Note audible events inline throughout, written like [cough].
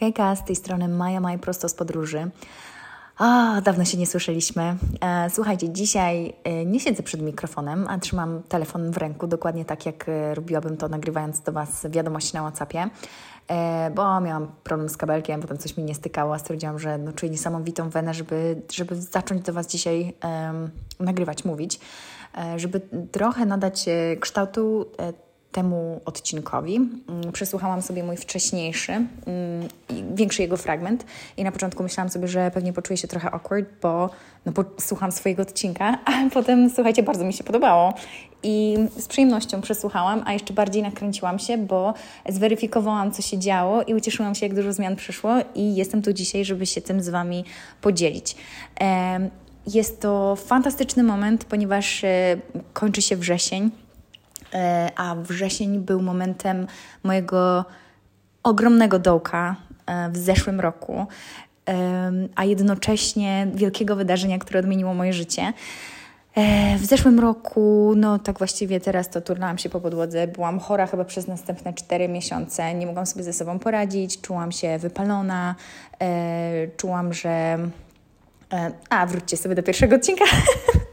Hejka, z tej strony Maja Maj prosto z podróży. A, dawno się nie słyszeliśmy. E, słuchajcie, dzisiaj e, nie siedzę przed mikrofonem, a trzymam telefon w ręku, dokładnie tak jak e, robiłabym to nagrywając do Was wiadomości na WhatsAppie, e, bo miałam problem z kabelkiem, potem coś mi nie stykało, a stwierdziłam, że no, czuję niesamowitą wenę, żeby, żeby zacząć do Was dzisiaj nagrywać, mówić, e, żeby trochę nadać e, kształtu temu odcinkowi. Mm, przesłuchałam sobie mój wcześniejszy, mm, większy jego fragment i na początku myślałam sobie, że pewnie poczuję się trochę awkward, bo no, słucham swojego odcinka, [laughs] a potem, słuchajcie, bardzo mi się podobało i z przyjemnością przesłuchałam, a jeszcze bardziej nakręciłam się, bo zweryfikowałam, co się działo i ucieszyłam się, jak dużo zmian przyszło i jestem tu dzisiaj, żeby się tym z Wami podzielić. Jest to fantastyczny moment, ponieważ e, kończy się wrzesień, a wrzesień był momentem mojego ogromnego dołka e, w zeszłym roku, a jednocześnie wielkiego wydarzenia, które odmieniło moje życie. E, w zeszłym roku, no tak właściwie teraz to turnęłam się po podłodze, byłam chora chyba przez następne 4 miesiące, nie mogłam sobie ze sobą poradzić, czułam się wypalona, czułam, że E, a, wróćcie sobie do pierwszego odcinka. [laughs]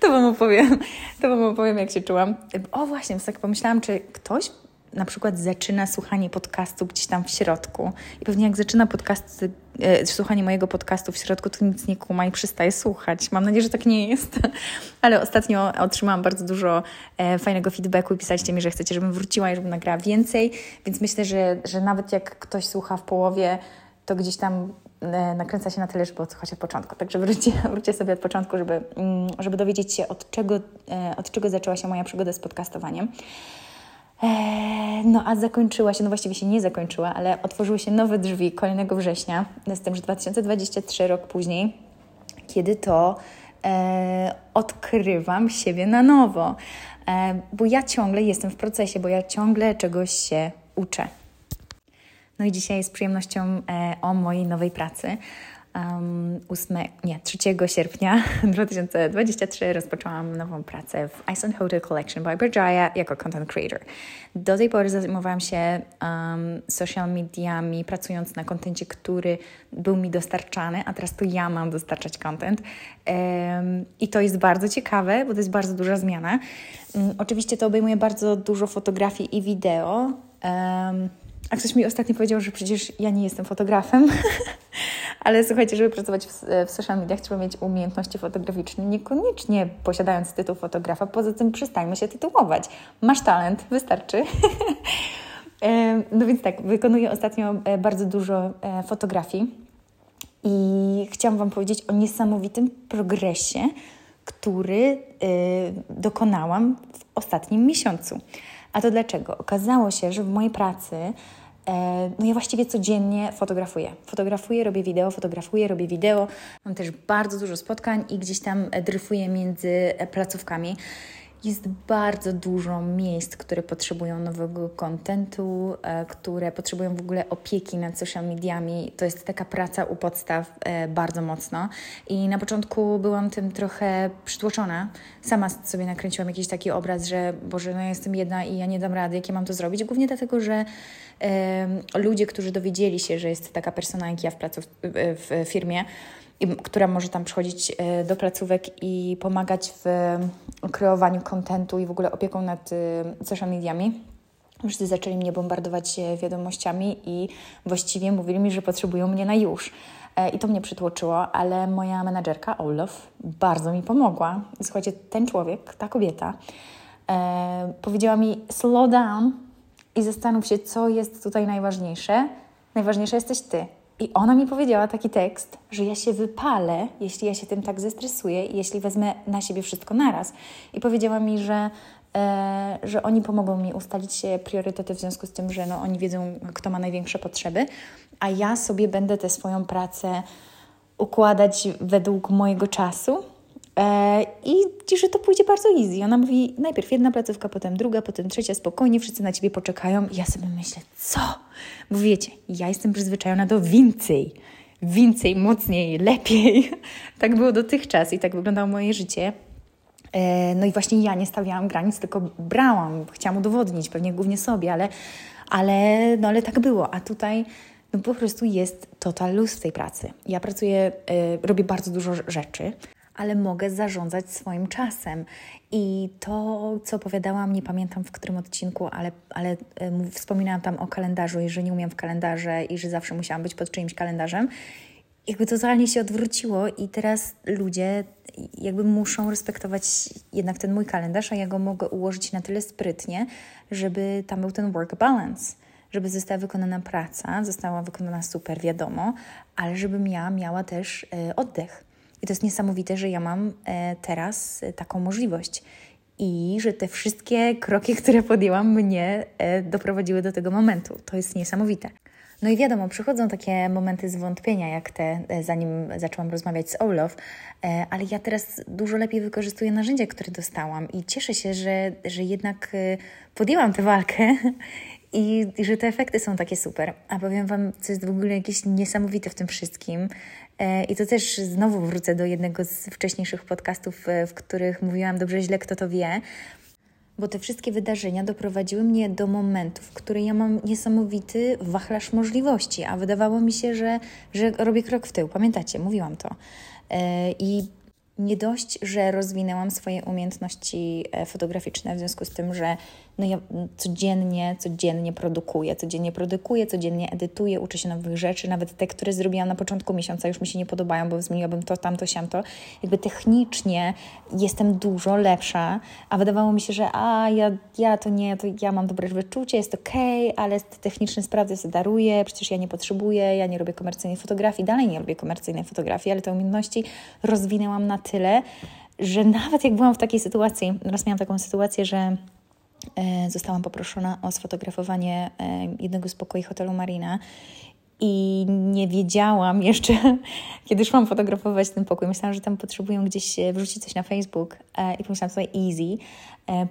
to Wam opowiem. To Wam opowiem, jak się czułam. O, właśnie, tak pomyślałam, czy ktoś na przykład zaczyna słuchanie podcastu gdzieś tam w środku i pewnie jak zaczyna podcast, e, słuchanie mojego podcastu w środku, to nic nie kuma i przestaje słuchać. Mam nadzieję, że tak nie jest, [laughs] ale ostatnio otrzymałam bardzo dużo e, fajnego feedbacku i pisaliście mi, że chcecie, żebym wróciła i żebym nagrała więcej, więc myślę, że, że nawet jak ktoś słucha w połowie, to gdzieś tam nakręca się na tyle, żeby odsłuchać od początku. Także wróćcie, [laughs] wróćcie sobie od początku, żeby, mm, żeby dowiedzieć się, od czego, e, od czego zaczęła się moja przygoda z podcastowaniem. E, no a zakończyła się, no właściwie się nie zakończyła, ale otworzyły się nowe drzwi kolejnego września, z tym, że 2023 rok później, kiedy to e, odkrywam siebie na nowo. E, bo ja ciągle jestem w procesie, bo ja ciągle czegoś się uczę. No i dzisiaj z przyjemnością e, o mojej nowej pracy. Um, 8, nie, 3 sierpnia [laughs] 2023 rozpoczęłam nową pracę w Iceland Hotel Collection by Berjaya jako content creator. Do tej pory zajmowałam się um, social mediami, pracując na kontencie, który był mi dostarczany, a teraz to ja mam dostarczać content. Um, I to jest bardzo ciekawe, bo to jest bardzo duża zmiana. Um, oczywiście to obejmuje bardzo dużo fotografii i wideo. A ktoś mi ostatnio powiedział, że przecież ja nie jestem fotografem, [laughs] ale słuchajcie, żeby pracować w, w social mediach trzeba mieć umiejętności fotograficzne, niekoniecznie posiadając tytuł fotografa, poza tym przestańmy się tytułować. Masz talent, wystarczy. [laughs] no więc tak, wykonuję ostatnio e, bardzo dużo e, fotografii i chciałam Wam powiedzieć o niesamowitym progresie, który e, dokonałam w ostatnim miesiącu. A to dlaczego? Okazało się, że w mojej pracy e, no ja właściwie codziennie fotografuję. Fotografuję, robię wideo, fotografuję, robię wideo. Mam też bardzo dużo spotkań i gdzieś tam dryfuję między placówkami. Jest bardzo dużo miejsc, które potrzebują nowego kontentu, e, które potrzebują w ogóle opieki nad social mediami. To jest taka praca u podstaw e, bardzo mocno. I na początku byłam tym trochę przytłoczona. Sama sobie nakręciłam jakiś taki obraz, że Boże, no ja jestem jedna i ja nie dam rady, jakie mam to zrobić. Głównie dlatego, że ludzie, którzy dowiedzieli się, że jest taka persona jak ja w, pracy, w, w firmie, która może tam przychodzić e, do placówek i pomagać w kreowaniu kontentu i w ogóle opieką nad e, social mediami. Wszyscy zaczęli mnie bombardować e, wiadomościami i właściwie mówili mi, że potrzebują mnie na już. I to mnie przytłoczyło, ale moja menadżerka, Olaf, bardzo mi pomogła. Słuchajcie, ten człowiek, ta kobieta, e, powiedziała mi: slow down i zastanów się, co jest tutaj najważniejsze. Najważniejsza jesteś ty. I ona mi powiedziała taki tekst, że ja się wypalę, jeśli ja się tym tak zestresuję i jeśli wezmę na siebie wszystko naraz. I powiedziała mi, że, e, że oni pomogą mi ustalić priorytety w związku z tym, że no, oni wiedzą, kto ma największe potrzeby, a ja sobie będę tę swoją pracę układać według mojego czasu I że to pójdzie bardzo easy. Ona mówi najpierw jedna placówka, potem druga, potem trzecia, spokojnie, wszyscy na ciebie poczekają. I ja sobie myślę, co? Bo wiecie, ja jestem przyzwyczajona do więcej. Więcej, mocniej, lepiej. [laughs] tak było dotychczas i tak wyglądało moje życie. E, no i właśnie ja nie stawiałam granic, tylko brałam. Chciałam udowodnić, pewnie głównie sobie, ale, ale, no ale tak było. A tutaj no po prostu jest total luz w tej pracy. Ja pracuję, y, robię bardzo dużo rzeczy, ale mogę zarządzać swoim czasem. I to, co opowiadałam, nie pamiętam w którym odcinku, ale, ale y, wspominałam tam o kalendarzu i że nie umiem w kalendarze i że zawsze musiałam być pod czyimś kalendarzem. Jakby totalnie się odwróciło i teraz ludzie jakby muszą respektować jednak ten mój kalendarz, a ja go mogę ułożyć na tyle sprytnie, żeby tam był ten work balance żeby została wykonana praca, została wykonana super, wiadomo, ale żebym ja miała też e, oddech. I to jest niesamowite, że ja mam e, teraz e, taką możliwość i że te wszystkie kroki, które podjęłam, mnie doprowadziły do tego momentu. To jest niesamowite. No i wiadomo, przychodzą takie momenty zwątpienia, jak te, zanim zaczęłam rozmawiać z Olof, ale ja teraz dużo lepiej wykorzystuję narzędzia, które dostałam i cieszę się, że, że jednak podjęłam tę walkę [laughs] i, I, że te efekty są takie super. A powiem Wam, co jest w ogóle jakieś niesamowite w tym wszystkim. E, I to też znowu wrócę do jednego z wcześniejszych podcastów, e, w których mówiłam dobrze, źle, kto to wie. Bo te wszystkie wydarzenia doprowadziły mnie do momentu, w którym ja mam niesamowity wachlarz możliwości, a wydawało mi się, że, że robię krok w tył. Pamiętacie, mówiłam to. E, I nie dość, że rozwinęłam swoje umiejętności fotograficzne, w związku z tym, że no ja codziennie, codziennie produkuję, codziennie produkuję, codziennie edytuję, uczę się nowych rzeczy, nawet te, które zrobiłam na początku miesiąca już mi się nie podobają, bo zmieniłabym to, tamto, siamto. Jakby technicznie jestem dużo lepsza, a wydawało mi się, że a ja, ja to nie, to ja mam dobre wyczucie, jest okej, okay, ale techniczne sprawy sobie daruję, przecież ja nie potrzebuję, ja nie robię komercyjnej fotografii, dalej nie robię komercyjnej fotografii, ale te umiejętności rozwinęłam na tyle, że nawet jak byłam w takiej sytuacji, raz miałam taką sytuację, że zostałam poproszona o sfotografowanie e, jednego z pokoi hotelu Marina i nie wiedziałam [laughs] jeszcze, kiedy szłam fotografować ten pokój. Myślałam, że tam potrzebują gdzieś e, wrzucić coś na Facebook i pomyślałam sobie easy.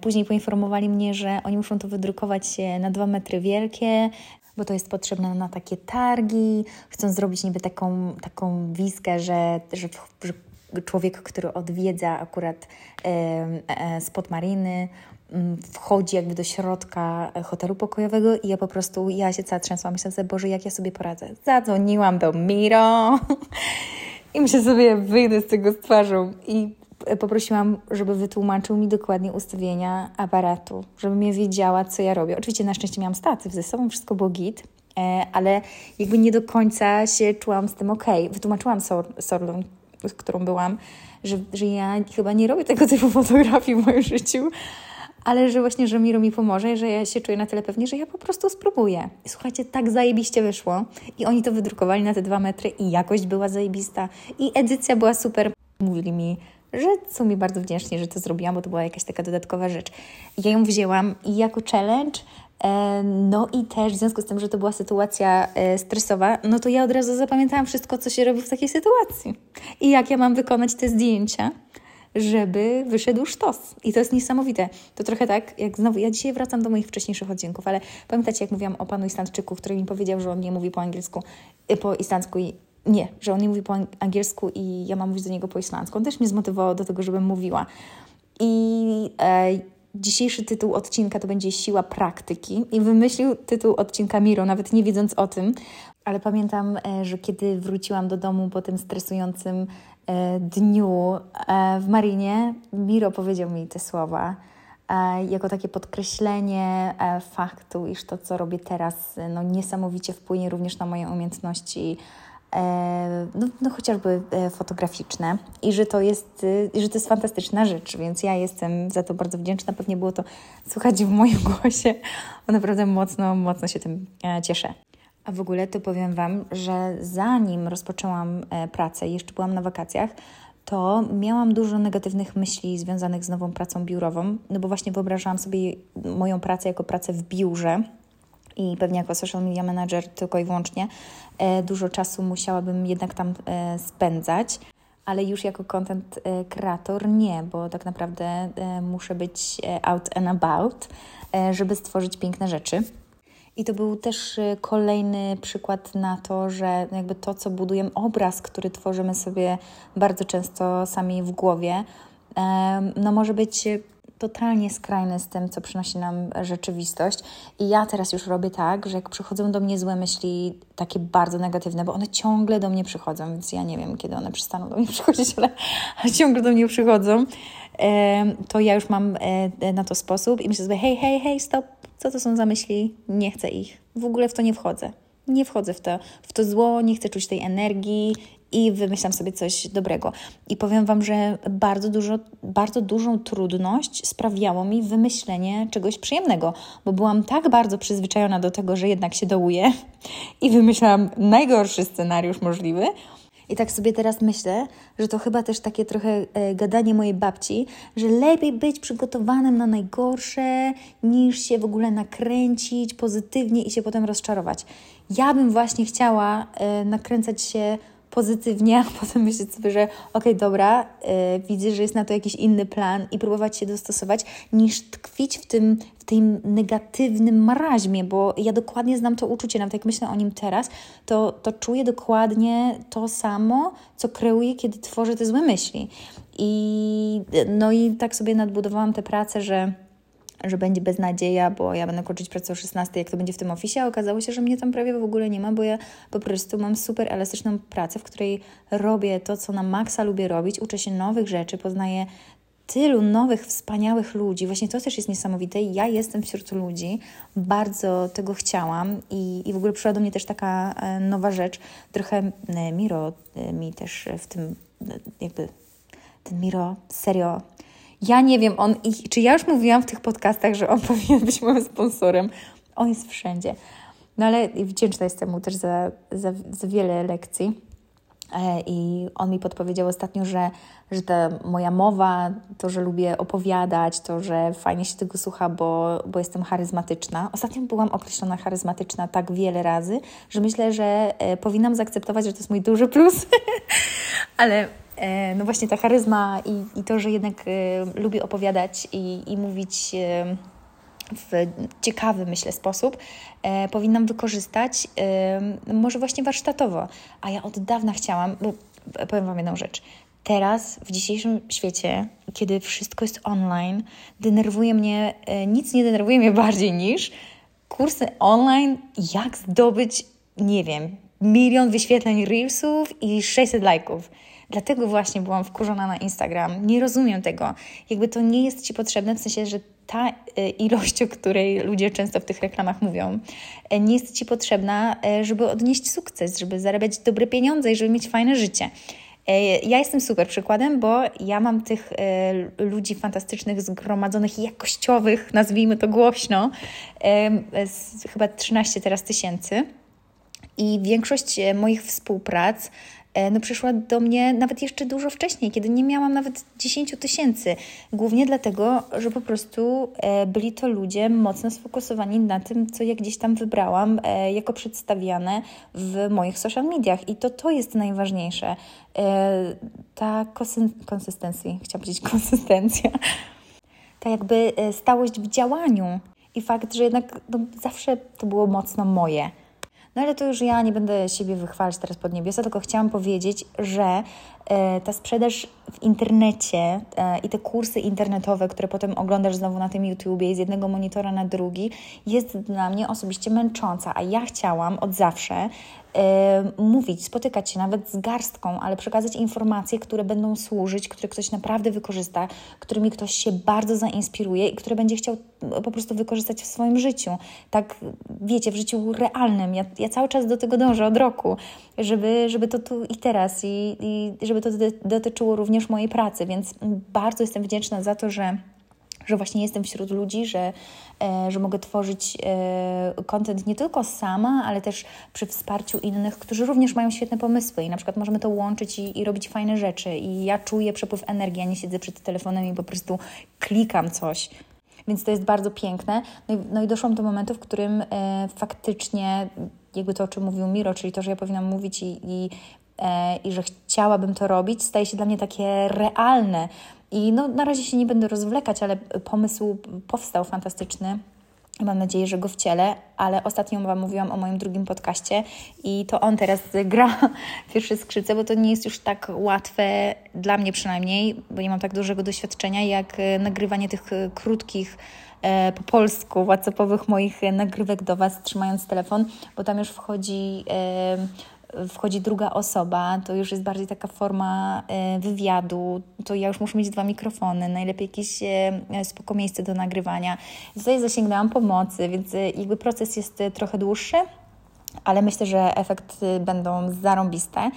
Później poinformowali mnie, że oni muszą to wydrukować na dwa metry wielkie, bo to jest potrzebne na takie targi. Chcą zrobić niby taką, taką wizkę, że, że, że człowiek, który odwiedza akurat e, spod mariny, Mm, wchodzi jakby do środka hotelu pokojowego i ja po prostu, ja się cała trzęsłam, myślałam sobie, Boże, jak ja sobie poradzę. Zadzwoniłam do Miro [laughs] i myślę sobie, wyjdę z tego z twarzą i poprosiłam, żeby wytłumaczył mi dokładnie ustawienia aparatu, żebym ja wiedziała, co ja robię. Oczywiście na szczęście miałam statyw ze sobą, wszystko było git, e, ale jakby nie do końca się czułam z tym ok. Wytłumaczyłam Sorlun, z którą byłam, że, że ja chyba nie robię tego typu fotografii w moim życiu, ale że właśnie, że Miro mi pomoże, że ja się czuję na tyle pewnie, że ja po prostu spróbuję. I słuchajcie, tak zajebiście wyszło. I oni to wydrukowali na te dwa metry i jakość była zajebista i edycja była super. Mówili mi, że są mi bardzo wdzięczni, że to zrobiłam, bo to była jakaś taka dodatkowa rzecz. Ja ją wzięłam i jako challenge no i też w związku z tym, że to była sytuacja e, stresowa, no to ja od razu zapamiętałam wszystko, co się robi w takiej sytuacji. I jak ja mam wykonać te zdjęcia, żeby wyszedł sztos. I to jest niesamowite. To trochę tak, jak znowu, ja dzisiaj wracam do moich wcześniejszych odcinków, ale pamiętacie, jak mówiłam o panu Islandczyku, który mi powiedział, że on nie mówi po angielsku, y, po islandzku i nie, że on nie mówi po angielsku i ja mam mówić do niego po islandzku. On też mnie zmotywował do tego, żebym mówiła. I e, dzisiejszy tytuł odcinka to będzie Siła praktyki. I wymyślił tytuł odcinka Miro, nawet nie wiedząc o tym. Ale pamiętam, e, że kiedy wróciłam do domu po tym stresującym E, dniu e, w Marinie Miro powiedział mi te słowa jako takie podkreślenie faktu, iż to, co robię teraz, no, niesamowicie wpłynie również na moje umiejętności, no, no, chociażby fotograficzne i że to, jest, że to jest fantastyczna rzecz, więc ja jestem za to bardzo wdzięczna. Pewnie było to słychać w moim [laughs] głosie, bo naprawdę mocno, mocno się tym cieszę. A w ogóle to powiem Wam, że zanim rozpoczęłam e, pracę, jeszcze byłam na wakacjach, to miałam dużo negatywnych myśli związanych z nową pracą biurową, no bo właśnie wyobrażałam sobie moją pracę jako pracę w biurze i pewnie jako social media manager tylko i wyłącznie. E, dużo czasu musiałabym jednak tam e, spędzać, ale już jako content creator nie, bo tak naprawdę muszę być out and about, żeby stworzyć piękne rzeczy. I to był też kolejny przykład na to, że jakby to, co budujemy, obraz, który tworzymy sobie bardzo często sami w głowie, no może być totalnie skrajny z tym, co przynosi nam rzeczywistość. I ja teraz już robię tak, że jak przychodzą do mnie złe myśli, takie bardzo negatywne, bo one ciągle do mnie przychodzą, więc ja nie wiem, kiedy one przestaną do mnie [laughs] przychodzić, ale, ale ciągle do mnie przychodzą, to ja już mam e, na to sposób i myślę sobie, hej, hej, hej, stop, co to są za myśli? Nie chcę ich. W ogóle w to nie wchodzę. Nie wchodzę w to, w to zło, nie chcę czuć tej energii i wymyślam sobie coś dobrego. I powiem Wam, że bardzo, dużo, bardzo dużą trudność sprawiało mi wymyślenie czegoś przyjemnego, bo byłam tak bardzo przyzwyczajona do tego, że jednak się dołuję [laughs] i wymyślałam najgorszy scenariusz możliwy, i tak sobie teraz myślę, że to chyba też takie trochę e, gadanie mojej babci, że lepiej być przygotowanym na najgorsze, niż się w ogóle nakręcić pozytywnie i się potem rozczarować. Ja bym właśnie chciała e, nakręcać się pozytywnie, a potem myśleć sobie, że okej, okay, dobra, yy, widzę, że jest na to jakiś inny plan i próbować się dostosować, niż tkwić w tym, w tym negatywnym maraźmie, bo ja dokładnie znam to uczucie, nawet jak myślę o nim teraz, to, to czuję dokładnie to samo, co kreuję, kiedy tworzę te złe myśli. I, no i tak sobie nadbudowałam tę pracę, że że będzie beznadzieja, bo ja będę kończyć pracę o 16, jak to będzie w tym oficie, a okazało się, że mnie tam prawie w ogóle nie ma, bo ja po prostu mam super elastyczną pracę, w której robię to, co na maksa lubię robić, uczę się nowych rzeczy, poznaję tylu nowych, wspaniałych ludzi. Właśnie to też jest niesamowite. Ja jestem wśród ludzi, bardzo tego chciałam i, i w ogóle przyszła do mnie też taka e, nowa rzecz. Trochę e, Miro e, mi też w tym, jakby ten Miro serio ja nie wiem, on, czy ja już mówiłam w tych podcastach, że on [laughs] powinien być moim sponsorem. On jest wszędzie. No ale wdzięczna jestem mu też za, za, za wiele lekcji. E, I on mi podpowiedział ostatnio, że, że ta moja mowa, to, że lubię opowiadać, to, że fajnie się tego słucha, bo, bo jestem charyzmatyczna. Ostatnio byłam określona charyzmatyczna tak wiele razy, że myślę, że e, powinnam zaakceptować, że to jest mój duży plus. [laughs] Ale no właśnie ta charyzma i, i to, że jednak y, lubię opowiadać i, i mówić y, w ciekawy, myślę, sposób, e, powinnam wykorzystać y, może właśnie warsztatowo. A ja od dawna chciałam, bo powiem Wam jedną rzecz. Teraz, w dzisiejszym świecie, kiedy wszystko jest online, denerwuje mnie, nic nie denerwuje mnie bardziej niż kursy online, jak zdobyć, nie wiem, milion wyświetleń Reelsów i 600 lajków. Dlatego właśnie byłam wkurzona na Instagram. Nie rozumiem tego. Jakby to nie jest Ci potrzebne, w sensie, że ta y, ilość, o której ludzie często w tych reklamach mówią, y, nie jest Ci potrzebna, y, żeby odnieść sukces, żeby zarabiać dobre pieniądze i żeby mieć fajne życie. Ja jestem super przykładem, bo ja mam tych ludzi fantastycznych, zgromadzonych, jakościowych, nazwijmy to głośno, chyba 13 teraz tysięcy. I większość moich współprac E, no przyszła do mnie nawet jeszcze dużo wcześniej, kiedy nie miałam nawet 10 tysięcy. Głównie dlatego, że po prostu e, byli to ludzie mocno sfokusowani na tym, co ja gdzieś tam wybrałam e, jako przedstawiane w moich social mediach. I to to jest najważniejsze. Ta konsystencja, chciałam powiedzieć [laughs] konsystencja, ta jakby stałość w działaniu i fakt, że jednak no, zawsze to było mocno moje. No ale to już ja nie będę siebie wychwalać teraz pod niebiosa, tylko chciałam powiedzieć, że ta sprzedaż w internecie e, i te kursy internetowe, które potem oglądasz znowu na tym YouTubie z jednego monitora na drugi, jest dla mnie osobiście męcząca, a ja chciałam od zawsze mówić, spotykać się nawet z garstką, ale przekazać informacje, które będą służyć, które ktoś naprawdę wykorzysta, którymi ktoś się bardzo zainspiruje i które będzie chciał po prostu wykorzystać w swoim życiu. Tak, wiecie, w życiu realnym. Ja, ja cały czas do tego dążę od roku, żeby, żeby to tu i teraz i, i żeby to dotyczyło również mojej pracy, więc bardzo jestem wdzięczna za to, że że właśnie jestem wśród ludzi, że, e, że mogę tworzyć kontent nie tylko sama, ale też przy wsparciu innych, którzy również mają świetne pomysły i na przykład możemy to łączyć i, i robić fajne rzeczy. I ja czuję przepływ energii, a nie siedzę przed telefonem i po prostu klikam coś. Więc to jest bardzo piękne. No i, no i doszłam do momentu, w którym e, faktycznie jakby to, o czym mówił Miro, czyli to, że ja powinnam mówić i, i, e, i że chciałabym to robić, staje się dla mnie takie realne, i no, na razie się nie będę rozwlekać, ale pomysł powstał fantastyczny. Mam nadzieję, że go wcielę, ale ostatnio Wam mówiłam o moim drugim podcaście i to on teraz gra [laughs] pierwsze skrzyce, bo to nie jest już tak łatwe, dla mnie przynajmniej, bo nie mam tak dużego doświadczenia, jak e, nagrywanie tych e, krótkich e, po polsku, whatsappowych moich nagrywek do Was, trzymając telefon, bo tam już wchodzi wchodzi druga osoba, to już jest bardziej taka forma e, wywiadu, to ja już muszę mieć dwa mikrofony, najlepiej jakieś e, spoko miejsce do nagrywania. Tutaj zasięgnęłam pomocy, więc e, jakby proces jest trochę dłuższy, ale myślę, że efekty będą zarąbiste.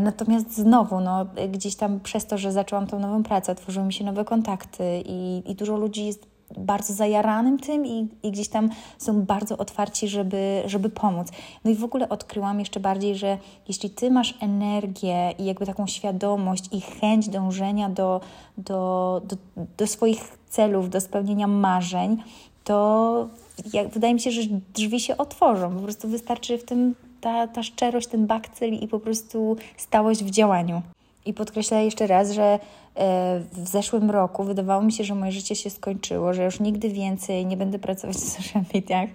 Natomiast znowu, no, gdzieś tam przez to, że zaczęłam tą nową pracę, otworzyły mi się nowe kontakty i, i dużo ludzi jest bardzo zajaranym tym i, i gdzieś tam są bardzo otwarci, żeby, żeby pomóc. No i w ogóle odkryłam jeszcze bardziej, że jeśli Ty masz energię i jakby taką świadomość i chęć dążenia do, do, do, do swoich celów, do spełnienia marzeń, to jak, wydaje mi się, że drzwi się otworzą. Po prostu wystarczy w tym ta, ta szczerość, ten bakcyl i po prostu stałość w działaniu. I podkreślę jeszcze raz, że w zeszłym roku wydawało mi się, że moje życie się skończyło, że już nigdy więcej nie będę pracować w social mediach,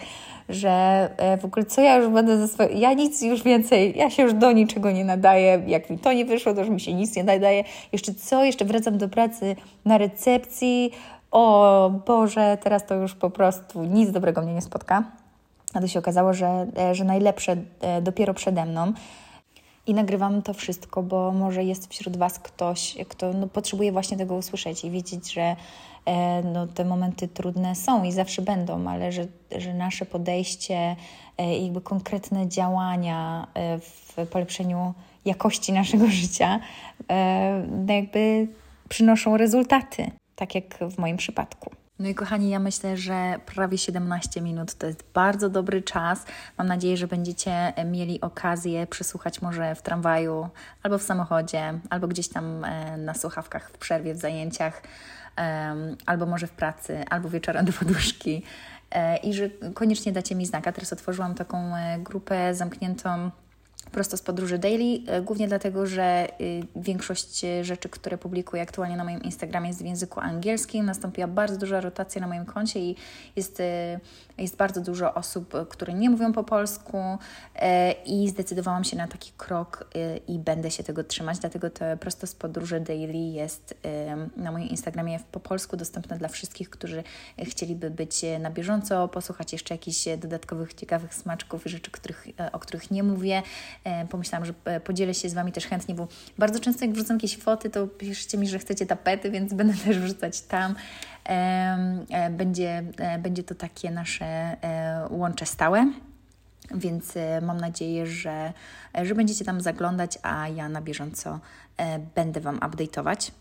że e, w ogóle co ja już będę ze swoim... Ja nic już więcej, ja się już do niczego nie nadaję. Jak mi to nie wyszło, to już mi się nic nie nadaje. Jeszcze co? Jeszcze wracam do pracy na recepcji. O Boże, teraz to już po prostu nic dobrego mnie nie spotka. A to się okazało, że, e, że najlepsze dopiero przede mną. I nagrywam to wszystko, bo może jest wśród Was ktoś, kto no, potrzebuje właśnie tego usłyszeć i wiedzieć, że e, no, te momenty trudne są i zawsze będą, ale że, że nasze podejście e, jakby konkretne działania e, w polepszeniu jakości naszego [laughs] życia e, no, jakby przynoszą rezultaty, tak jak w moim przypadku. No i kochani, ja myślę, że prawie 17 minut to jest bardzo dobry czas. Mam nadzieję, że będziecie mieli okazję przesłuchać może w tramwaju, albo w samochodzie, albo gdzieś tam e, na słuchawkach w przerwie, w zajęciach, albo może w pracy, albo wieczorem do poduszki. E, I że koniecznie dacie mi znaka. Teraz otworzyłam taką e, grupę zamkniętą prosto z podróży daily, e, głównie dlatego, że y, większość rzeczy, które publikuję aktualnie na moim Instagramie jest w języku angielskim. Nastąpiła bardzo duża rotacja na moim koncie i jest, y, jest bardzo dużo osób, które nie mówią po polsku e, i zdecydowałam się na taki krok y, i będę się tego trzymać, dlatego to prosto z podróży daily jest na moim Instagramie po polsku dostępne dla wszystkich, którzy chcieliby być na bieżąco, posłuchać jeszcze jakichś dodatkowych, ciekawych smaczków i rzeczy, których, e, o których nie mówię. E, pomyślałam, że e, podzielę się z Wami też chętnie, bo bardzo często jak wrzucam jakieś foty, to piszecie mi, że chcecie tapety, więc będę też wrzucać tam. E, będzie, będzie to takie nasze łącze stałe. Więc mam nadzieję, że, że będziecie tam zaglądać, a ja na bieżąco będę Wam update'ować.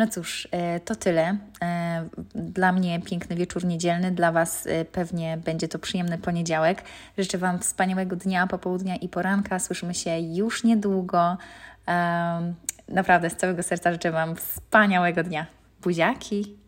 No cóż, e, to tyle. E, dla mnie piękny wieczór niedzielny, dla Was e, pewnie będzie to przyjemny poniedziałek. Życzę Wam wspaniałego dnia, popołudnia i poranka. Słyszymy się już niedługo. Naprawdę z całego serca życzę Wam wspaniałego dnia. Buziaki!